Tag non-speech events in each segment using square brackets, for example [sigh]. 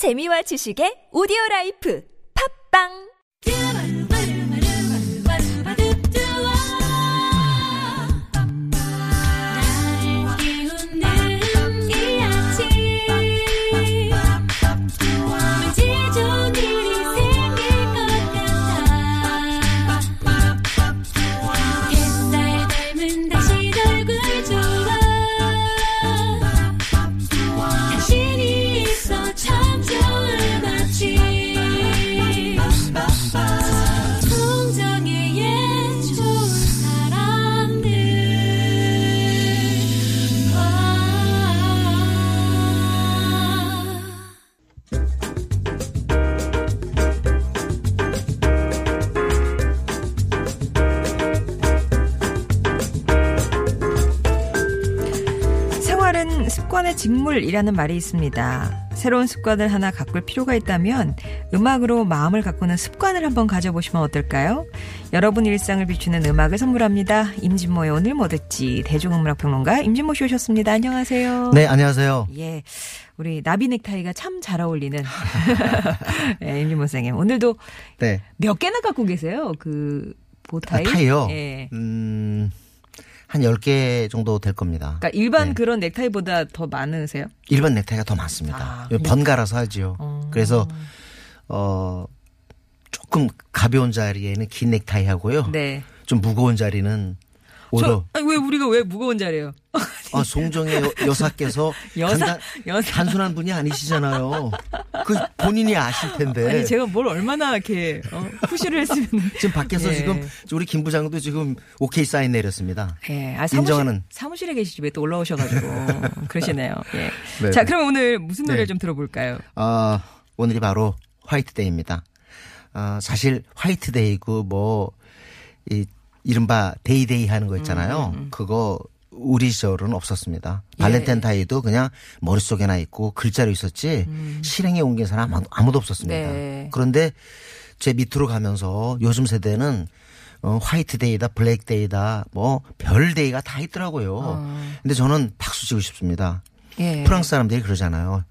재미와 지식의 오디오 라이프. 팝빵 직물이라는 말이 있습니다. 새로운 습관을 하나 가꿀 필요가 있다면 음악으로 마음을 가꾸는 습관을 한번 가져보시면 어떨까요? 여러분 일상을 비추는 음악을 선물합니다. 임진모의 오늘 뭐 듣지 대중음악평론가 임진모 씨 오셨습니다. 안녕하세요. 네, 안녕하세요. 예. 우리 나비 넥타이가 참 잘 어울리는 [laughs] 예, 임진모 선생님. 오늘도 네. 몇 개나 갖고 계세요? 그 보타이? 아, 타이요? 예. 음, 한 10개 정도 될 겁니다. 그러니까 일반 네. 그런 넥타이보다 더 많으세요? 일반 넥타이가 더 많습니다. 아, 번갈아서 하지요. 어. 그래서, 어, 조금 가벼운 자리에는 긴 넥타이 하고요. 네. 좀 무거운 자리는 오히려, 저, 아니, 왜 우리가 왜 무거운 자리예요? [laughs] 아, 송정의 여- 여사께서 여사, 간단, 여사. 단순한 분이 아니시잖아요. 그 본인이 아실 텐데. 아니 제가 뭘 얼마나 이렇게 어, 푸시를 했으면 지금 밖에서 예. 지금 우리 김 부장도 지금 오케이 사인 내렸습니다. 예, 아, 사무실, 인정하는. 사무실에 계시지 왜또 올라오셔가지고 [laughs] 그러시네요. 예. 네, 자, 네. 그럼 오늘 무슨 노래 네. 를좀 들어볼까요? 아, 오늘이 바로 화이트데이입니다. 아, 사실 화이트데이고 뭐, 이, 이른바 day day 하는 거 있잖아요. 음, 그거 우리 시절은 없었습니다. 예. 발렌타인데이도 그냥 머릿속에나 있고 글자로 있었지 실행에 옮긴 사람 아무- 아무도 없었습니다. 음. 네. 그런데 제 밑으로 가면서 요즘 세대는 어, 화이트데이다, 블랙데이다, 뭐, 별데이가 다 있더라고요. 근데 저는 박수 치고 싶습니다. 어. 예. 프랑스 사람들이 그러잖아요.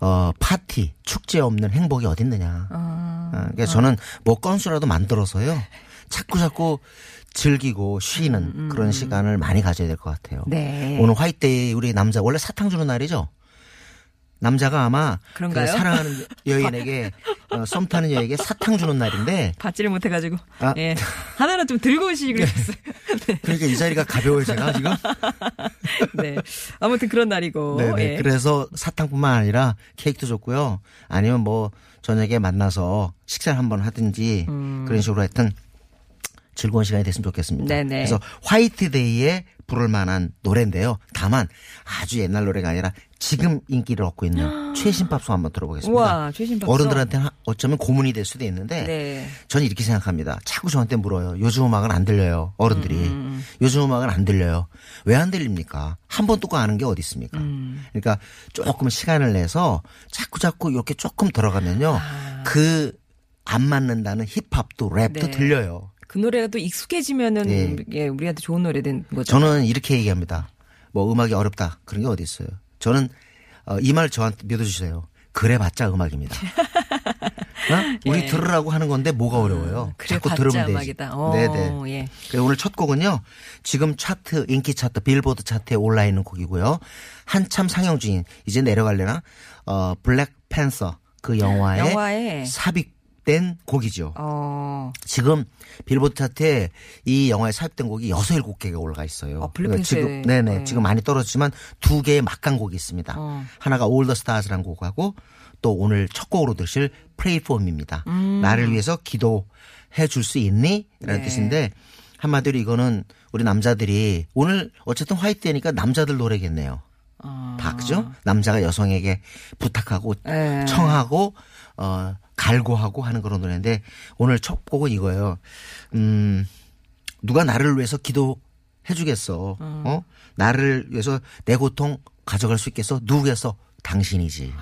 어, 파티, 축제 없는 행복이 어딨느냐. 어, 그러니까 저는 뭐 건수라도 만들어서요. [laughs] 자꾸 자꾸 즐기고 쉬는 그런 시간을 많이 가져야 될 것 같아요. 음, 네. 오늘 화이트데이 우리 남자 원래 사탕 주는 날이죠. 남자가 아마 그런가요? 그 사랑하는 [laughs] 여인에게 어, 썸 타는 여인에게 사탕 주는 날인데 받지를 못해가지고 아. 예. 하나는 좀 들고 오시기 그랬어요. [laughs] 그러니까 이 자리가 가벼워요 제가 지금. [laughs] 네. 아무튼 그런 날이고. 네네. 예. 그래서 사탕뿐만 아니라 케이크도 좋고요. 아니면 뭐 저녁에 만나서 식사를 한번 하든지 그런 식으로 하여튼 즐거운 시간이 됐으면 좋겠습니다. 네네. 그래서 화이트데이에 부를 만한 노래인데요. 다만 아주 옛날 노래가 아니라 지금 인기를 얻고 있는 [gasps] 최신 팝송 한번 들어보겠습니다. 우와, 최신 팝송. 어른들한테는 어쩌면 고문이 될 수도 있는데 네. 저는 이렇게 생각합니다. 자꾸 저한테 물어요. 요즘 음악은 안 들려요. 어른들이. 음, 요즘 음악은 안 들려요. 왜 안 들립니까? 한 번 듣고 아는 게 어디 있습니까? 음. 그러니까 조금 시간을 내서 자꾸 자꾸 이렇게 조금 들어가면요. 그안 맞는다는 힙합도 랩도 아. 네. 들려요. 그 노래가 또 익숙해지면은 예. 예, 우리한테 좋은 노래 된 거죠. 저는 이렇게 얘기합니다. 뭐 음악이 어렵다. 그런 게 어디 있어요. 저는 어, 이 말 저한테 믿어주세요. 그래봤자 음악입니다. [laughs] 어? 우리 예. 들으라고 하는 건데 뭐가 어려워요. 그래 자꾸 봤자 들으면 되지. 음악이다. 어, 네네. 예. 그리고 오늘 첫 곡은요. 지금 차트 인기 차트 빌보드 차트에 올라 있는 곡이고요. 한참 상영 중인 이제 내려갈래나 어 블랙 팬서 그 영화에, 영화에 삽입 된 곡이죠. 어. 지금 빌보드 차트에 이 영화에 삽입된 곡이 여섯 일곱 개가 올라가 있어요. 어, 블랙팬서에. 지금 네네 네. 지금 많이 떨어졌지만 두 개의 막강곡이 있습니다. 어. 하나가 All the Stars라는 곡하고 또 오늘 첫 곡으로 들으실 Pray for Me입니다. 나를 위해서 기도해 줄 수 있니? 라는 네. 뜻인데 한마디로 이거는 우리 남자들이 오늘 어쨌든 화이트데이니까 남자들 노래겠네요. 어. 다 그죠? 남자가 여성에게 부탁하고 예. 청하고 어 갈구하고 하는 그런 노래인데 오늘 첫 곡은 이거예요. 음 누가 나를 위해서 기도해 주겠어. 어? 나를 위해서 내 고통 가져갈 수 있겠어? 누구겠어? 당신이지.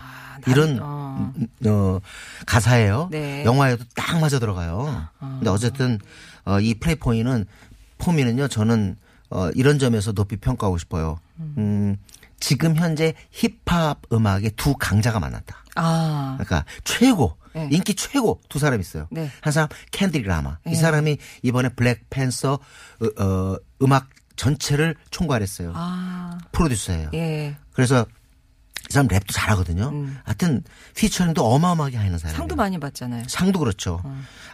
이런 어. 음, 어 가사예요. 네. 영화에도 딱 맞아 들어가요. 근데 어쨌든 어, 이 프레이포인은 포미는요. 저는 어, 이런 점에서 높이 평가하고 싶어요. 음, 지금 현재 힙합 음악의 두 강자가 만났다. 아. 그러니까 최고 네. 인기 최고 두 사람 있어요. 네. 한 사람 캔드릭 라마. 네. 이 사람이 이번에 블랙팬서 어, 어, 음악 전체를 총괄했어요. 아. 프로듀서예요. 예. 그래서 이 사람 랩도 잘하거든요. 하여튼 피처링도 어마어마하게 하는 사람. 상도 많이 받잖아요. 상도 그렇죠.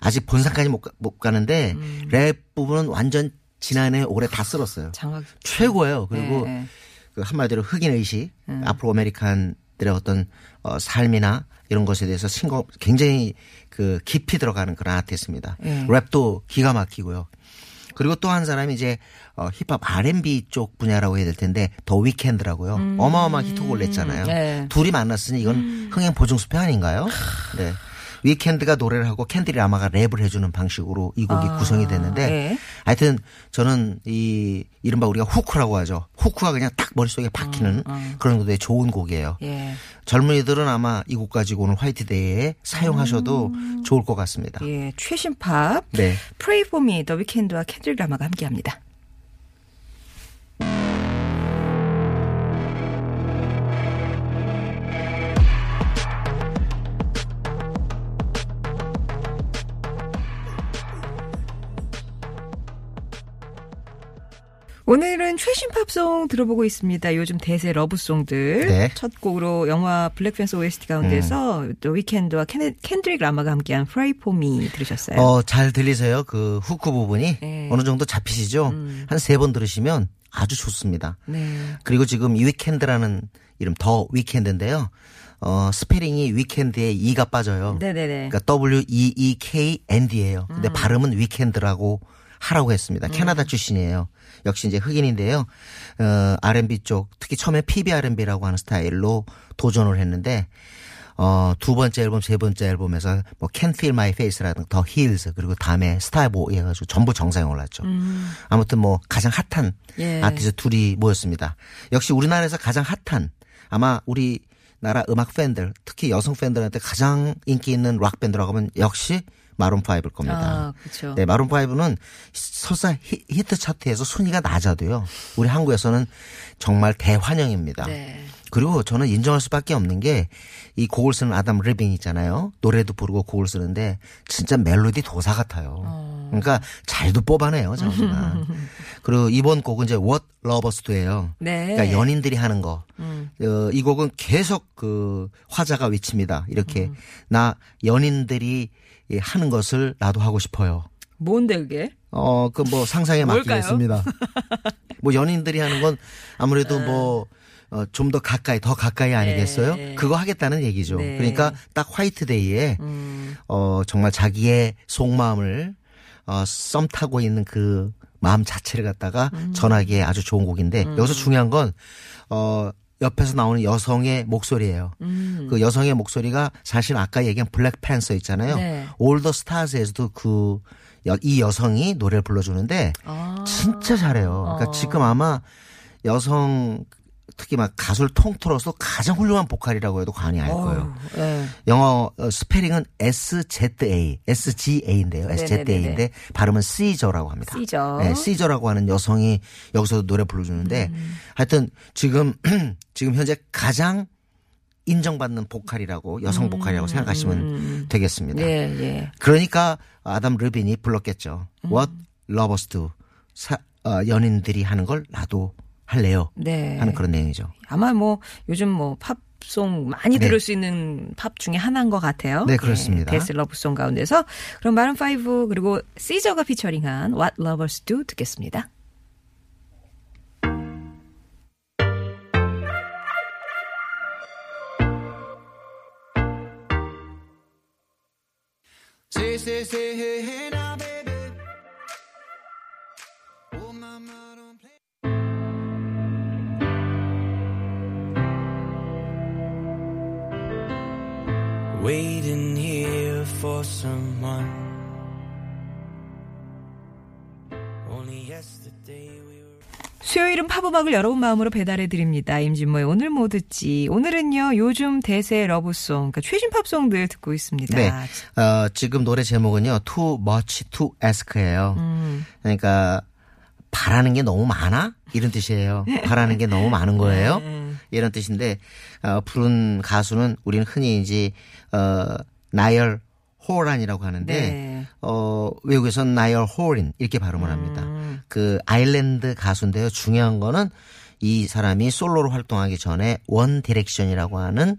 아직 본상까지 못, 가, 못 가는데 랩 부분은 완전 지난해 올해 다 쓸었어요. 장악. 최고예요. 그리고 네, 네. 그 한마디로 흑인 의식, Afro American들의 어떤 어, 삶이나 이런 것에 대해서 신고 굉장히 그 깊이 들어가는 그런 아티스트입니다. 네. 랩도 기가 막히고요. 그리고 또 한 사람이 이제 어, 힙합 R&B 쪽 분야라고 해야 될 텐데 더 위켄드라고요. 어마어마한 히트곡을 냈잖아요. 네. 둘이 만났으니 이건 흥행 보증 수표 아닌가요? 네. 위켄드가 노래를 하고 캔드릭 라마가 랩을 해주는 방식으로 이 곡이 아, 구성이 됐는데 네. 하여튼 저는 이 이른바 우리가 후크라고 하죠. 후크가 그냥 딱 머릿속에 박히는 그런 것에 좋은 곡이에요. 예. 젊은이들은 아마 이 곡 가지고 오늘 화이트데이에 사용하셔도 좋을 것 같습니다. 예. 최신 팝. 네. Pray for me, 더 위켄드와 캔들 라마가 함께 합니다. 오늘은 최신 팝송 들어보고 있습니다. 요즘 대세 love song들. 네. 첫 곡으로 영화 블랙팬서 OST 가운데서 더 위켄드와 캔, 캔드릭 라마가 함께한 for me 들으셨어요. 어, 잘 들리세요? 그 hook 부분이 네. 어느 정도 잡히시죠? 한세 번 들으시면 아주 좋습니다. 네. 그리고 지금 이 위켄드라는 이름 더 위켄드인데요. 어, 스펠링이 위켄드에 E가 빠져요. 네네네. 그러니까 W-E-E-K-N-D예요. 근데 발음은 위켄드라고 하라고 했습니다. 캐나다 출신이에요. 역시 이제 흑인인데요. 어, R&B 쪽, 특히 처음에 PB R&B라고 하는 스타일로 도전을 했는데, 어, 두 번째 앨범, 세 번째 앨범에서 뭐 Can't Feel My Face라든가 더 Heels 그리고 다음에 스타보 해가지고 전부 정상에 올랐죠. 아무튼 뭐 가장 핫한 예. 아티스트 둘이 모였습니다. 역시 우리나라에서 가장 핫한 아마 우리 나라 음악 팬들 특히 여성 팬들한테 가장 인기 있는 락 밴드라고 하면 역시 마룬 5일 겁니다. 아, 그렇죠. 네, 마룬 5는 설사 히- 히트 차트에서 순위가 낮아도요. 우리 한국에서는 정말 대환영입니다. 네. 그리고 저는 인정할 수밖에 없는 게 이 곡을 쓰는 아담 르빈 있잖아요. 노래도 부르고 곡을 쓰는데 진짜 멜로디 도사 같아요. 어. 그러니까 잘도 뽑아내요, 장수가. [laughs] 그리고 이번 곡은 이제 What Lovers Do예요. 네. 음. 그러니까 연인들이 하는 거. 어, 이 곡은 계속 그 화자가 외칩니다. 이렇게 음. 나 연인들이 하는 것을 나도 하고 싶어요. 뭔데 그게? 어, 그 뭐 상상에? 맡기겠습니다. [laughs] 뭐 연인들이 하는 건 아무래도 뭐, 어, 좀 더 가까이, 더 가까이 아니겠어요? 네. 그거 하겠다는 얘기죠. 네. 그러니까 딱 화이트데이에, 음. 어, 정말 자기의 속마음을, 어, 썸 타고 있는 그 마음 자체를 갖다가 음. 전하기에 아주 좋은 곡인데, 여기서 중요한 건, 어, 옆에서 나오는 여성의 목소리예요. 음. 그 여성의 목소리가 사실 아까 얘기한 블랙팬서 있잖아요. 네. 올더 스타즈에서도 그 이 여성이 노래를 불러주는데 아. 진짜 잘해요. 그러니까 어. 지금 아마 여성 특히 막 가수를 통틀어서 가장 훌륭한 보컬이라고 해도 과언이 아닐 거예요. 어우, 예. 영어 어, 스페링은 SZA, SGA인데요. SZA인데 발음은 C저라고 합니다. C저. 네, C저라고 하는 여성이 여기서 노래 불러주는데 음. 하여튼 지금 [clears throat] 지금 현재 가장 인정받는 보컬이라고 여성 보컬이라고 생각하시면 되겠습니다. 음. 예, 예. 그러니까 아담 르빈이 불렀겠죠. What lovers do. 사- 어, 연인들이 하는 걸 나도 할래요. 네. 하는 그런 내용이죠. 아마 뭐 요즘 뭐 팝송 많이 네. 들을 수 있는 팝 중에 하나인 것 같아요. 네, 그렇습니다. 댄스 love song 가운데서 그럼 마룬 5 그리고 시저가 피처링한 What Lovers Do 듣겠습니다. Say, say, say, hey, hey now, baby. Oh, mama, don't 수요일은 팝음악을 여러분 마음으로 배달해 드립니다. 임진모의 오늘 뭐 듣지. 오늘은요 요즘 대세 러브송, 그러니까 최신 팝송들 듣고 있습니다. 네. 어, 지금 노래 제목은요. Too much to ask예요. 음. 그러니까 바라는 게 너무 많아? 이런 뜻이에요. 바라는 게 너무 많은 거예요. [laughs] 네. 이런 뜻인데 어, 부른 가수는 우리는 흔히 이제 어, 나일 호란이라고 하는데 네. 어, 외국에서는 나이얼 호린 이렇게 발음을 합니다. 음. 그 아일랜드 가수인데요. 중요한 거는 이 사람이 솔로로 활동하기 전에 원 디렉션이라고 하는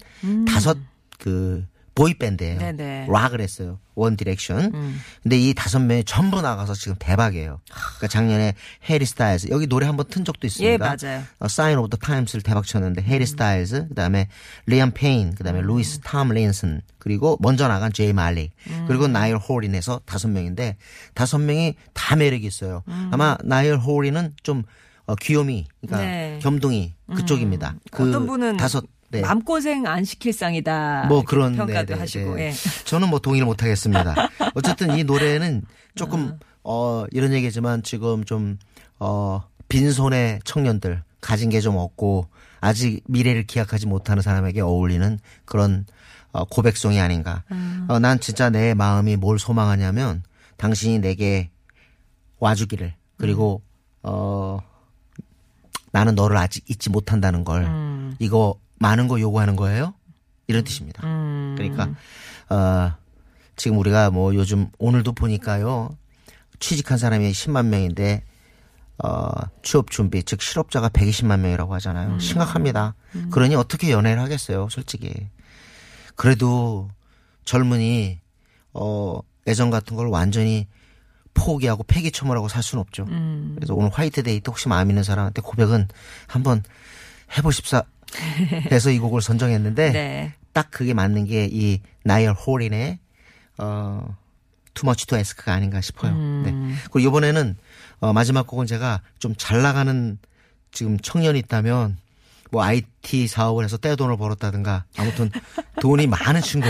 다섯 그 boy band예요. 음. 네네. 락을 했어요. 원 디렉션. 음. 근데 이 다섯 명이 전부 나가서 지금 대박이에요. 그러니까 작년에 해리 스타일즈 여기 노래 한번 튼 적도 있습니다. 예, 맞아요. 어, Sign of the Times를 대박 쳤는데 해리 스타일즈, 그다음에 리암 페인, 그다음에 음. 루이스 탐린슨, 그리고 먼저 나간 제인 말릭, 음. 그리고 나일 호린에서 다섯 명인데 다섯 명이 다 매력이 있어요. 음. 아마 나일 호린은 좀 어, 귀요미, 그러니까 네. 겸둥이 그쪽입니다. 그 어떤 분은 다섯 네. 마음고생 안 시킬 상이다. 뭐 그런 평가도 네, 네, 하시고. 네. 예. 저는 뭐 동의를 못 하겠습니다. [laughs] 어쨌든 이 노래는 조금 어 이런 얘기지만 지금 좀 어 빈손의 청년들 가진 게 좀 없고 아직 미래를 기약하지 못하는 사람에게 어울리는 그런 어 고백송이 아닌가. 어, 난 진짜 내 마음이 뭘 소망하냐면 당신이 내게 와주기를 그리고 어 나는 너를 아직 잊지 못한다는 걸 이거 많은 거 요구하는 거예요? 이런 뜻입니다. 그러니까 어 지금 우리가 뭐 요즘 오늘도 보니까요 취직한 사람이 10만 명인데 어 취업 준비 즉 실업자가 120만 명이라고 하잖아요. 심각합니다. 그러니 어떻게 연애를 하겠어요, 솔직히. 그래도 젊은이 어 애정 같은 걸 완전히 포기하고 폐기 처분하고 살 수는 없죠. 그래서 오늘 화이트데이 때 혹시 마음 있는 사람한테 고백은 한번 해보십사 [laughs] 해서 이 곡을 선정했는데 네. 딱 그게 맞는 게 이 나이얼 호린의 어 Too Much to Ask가 아닌가 싶어요. 네. 그리고 이번에는 어 마지막 곡은 제가 좀 잘 나가는 지금 청년이 있다면 뭐 IT 사업을 해서 떼돈을 벌었다든가 아무튼 돈이 많은 친구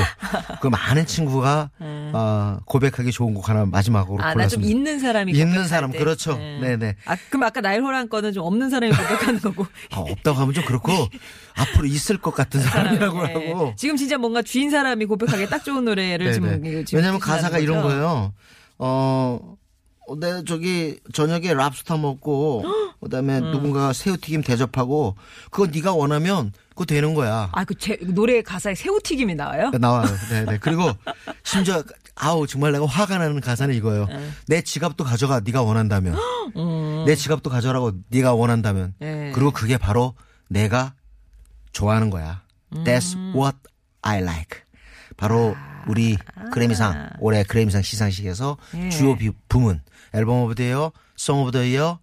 그 많은 친구가 어 고백하기 좋은 곡 하나 마지막으로 아, 나좀 골랐습니다. 있는 사람이 있는 사람 때. 그렇죠. 네, 네. 아, 그럼 아까 나일호란 거는 좀 없는 사람이 고백하는 거고. 아, [laughs] 없다고 하면 좀 그렇고 [laughs] 앞으로 있을 것 같은 사람이라고 네. 하고 지금 진짜 뭔가 주인 사람이 고백하기 딱 좋은 노래를 지금, 지금 추진하는 가사가 이런 거죠? 거예요. 어, 어, 내 저기 저녁에 랍스터 먹고 [gasps] 그다음에 음. 누군가 새우튀김 대접하고 그거 네가 원하면 그거 되는 거야. 아, 그 제, 노래 가사에 새우튀김이 나와요? 나와요. 네네. [laughs] 그리고 심지어 아우 정말 내가 화가 나는 가사는 이거예요. 네. 내 지갑도 가져가 네가 원한다면. [gasps] 내 지갑도 가져라고 네가 원한다면. 음. 네. 그리고 그게 바로 내가 좋아하는 거야. That's 음. what I like. 바로 우리 그래미상 올해 그래미상 시상식에서 아. 예. 주요 비- 부문 Album of the Year, Song of the Year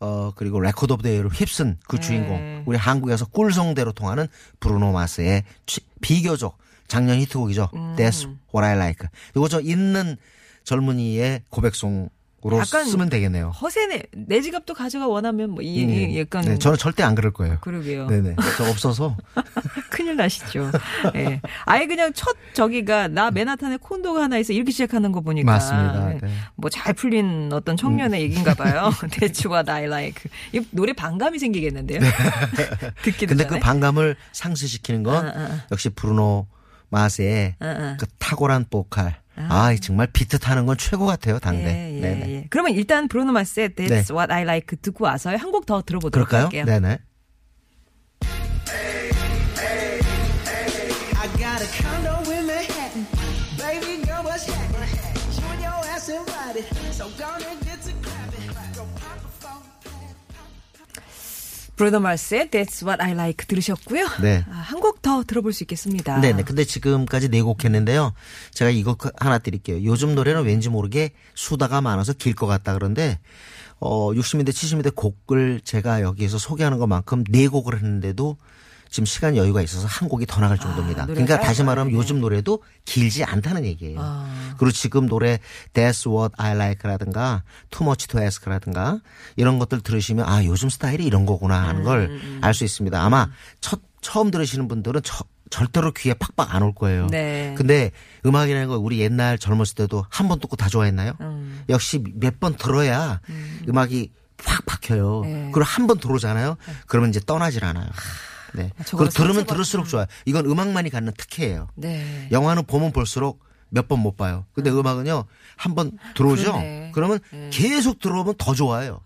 어 그리고 Record of the Year를 휩쓴 그 네. 주인공 우리 한국에서 꿀성대로 통하는 브루노 마스의 취- 비교적 작년 히트곡이죠. 음. That's what I like. 이거 저 있는 젊은이의 고백송 으로 약간 쓰면 되겠네요. 허세네. 내 지갑도 가져가 원하면 뭐, 이, 음. 이 약간. 네, 저는 절대 안 그럴 거예요. 그러게요. 네네. 저 없어서. [laughs] 큰일 나시죠. 예. 아예 그냥 첫 저기가 나 맨하탄에 콘도가 하나 있어 이렇게 시작하는 거 보니까 맞습니다. 네. 뭐잘 풀린 어떤 청년의 얘기인가 봐요. [laughs] [laughs] I like. 이 노래 반감이 생기겠는데요. 듣기도 근데 전에. 그 반감을 상쇄시키는 건 아, 아. 역시 브루노 마스의 아, 아. 그 탁월한 보컬. 아, 정말 비트 타는 건 최고 같아요, 당대. 예, 예. 예. 그러면 일단 브루노 마스의 That's 네. what I like 듣고 와서 한 곡 더 들어보도록 그럴까요? 할게요. 네네. I got a condo 브루노 마스의 That's what I like 들으셨고요. 네. 아, 한곡 더 들어볼 수 있겠습니다. 네네. 근데 지금까지 네 곡 했는데요. 제가 이거 그 하나 드릴게요. 요즘 노래는 왠지 모르게 수다가 많아서 길 것 같다 그런데, 어, 60년대, 70년대 곡을 제가 여기에서 소개하는 것만큼 네 곡을 했는데도 지금 시간 여유가 있어서 한 곡이 더 나갈 정도입니다. 아, 그러니까 다시. 말하면 네. 요즘 노래도 길지 않다는 얘기예요. 아. 그리고 지금 노래 That's What I Like라든가 Too Much to Ask라든가 이런 것들 들으시면 아 요즘 스타일이 이런 거구나 하는 걸 음, 알수 있습니다. 아마 첫 처음 들으시는 분들은 저- 절대로 귀에 팍팍 안 올 거예요. 네. 근데 음악이라는 거 우리 옛날 젊었을 때도 한 번 듣고 다 좋아했나요? 음. 역시 몇 번 들어야 음. 악이확 박혀요. 네. 그리고 한 번 들어오잖아요. 그러면 이제 떠나질 않아요. 네. 저거는 그리고 들으면 들을수록 좋아요. 이건 음악만이 갖는 특혜예요. 네. 영화는 보면 볼수록 몇 번 못 봐요. 근데 음 악은요, 한 번 들어오죠? 그러네. 그러면 계속 들어오면 더 좋아요.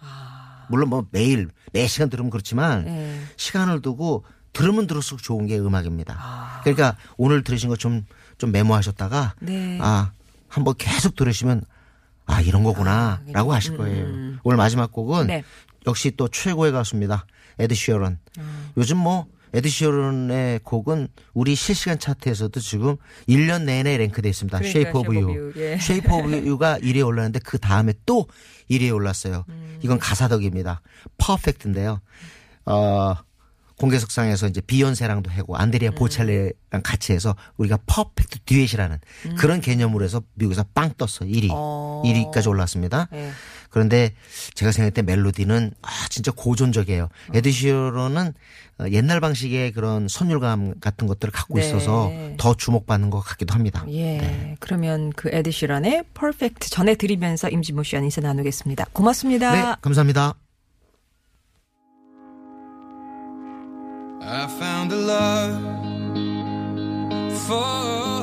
물론 뭐 매일 매 시간 들으면 그렇지만 네. 시간을 두고 들으면 들을수록 좋은 게 음악입니다. 아. 그러니까 오늘 들으신 거 좀좀 메모하셨다가 네. 아 한번 계속 들으시면 아 이런 거구나라고 하실 거예요. 오늘 마지막 곡은 음, 네. 역시 또 최고의 가수입니다. 에드 시어런. 요즘 뭐 에드 시어런의 곡은 우리 실시간 차트에서도 지금 1년 내내 랭크돼 있습니다. You. You, 예. Shape of You가 [laughs] 1위에 올랐는데 그 다음에 또 1위에 올랐어요. 음. 이건 가사덕입니다. 퍼펙트인데요. 어, 공개석상에서 이제 비욘세랑도 하고 안드리아 음. 보첼레랑 같이 해서 우리가 퍼펙트 듀엣이라는 그런 개념으로 해서 미국에서 빵 떴어. 1위. 음. 어. 1위까지 올랐습니다. 네. 그런데 제가 생각할 때 멜로디는 아 진짜 고전적이에요. 에드시어런은 어, 옛날 방식의 그런 선율감 같은 것들을 갖고 네. 있어서 더 주목받는 것 같기도 합니다. 예. 그러면 그 에드 시런의 퍼펙트 전해드리면서 임진모 씨와 인사 나누겠습니다. 고맙습니다. 네, 감사합니다. I found a love for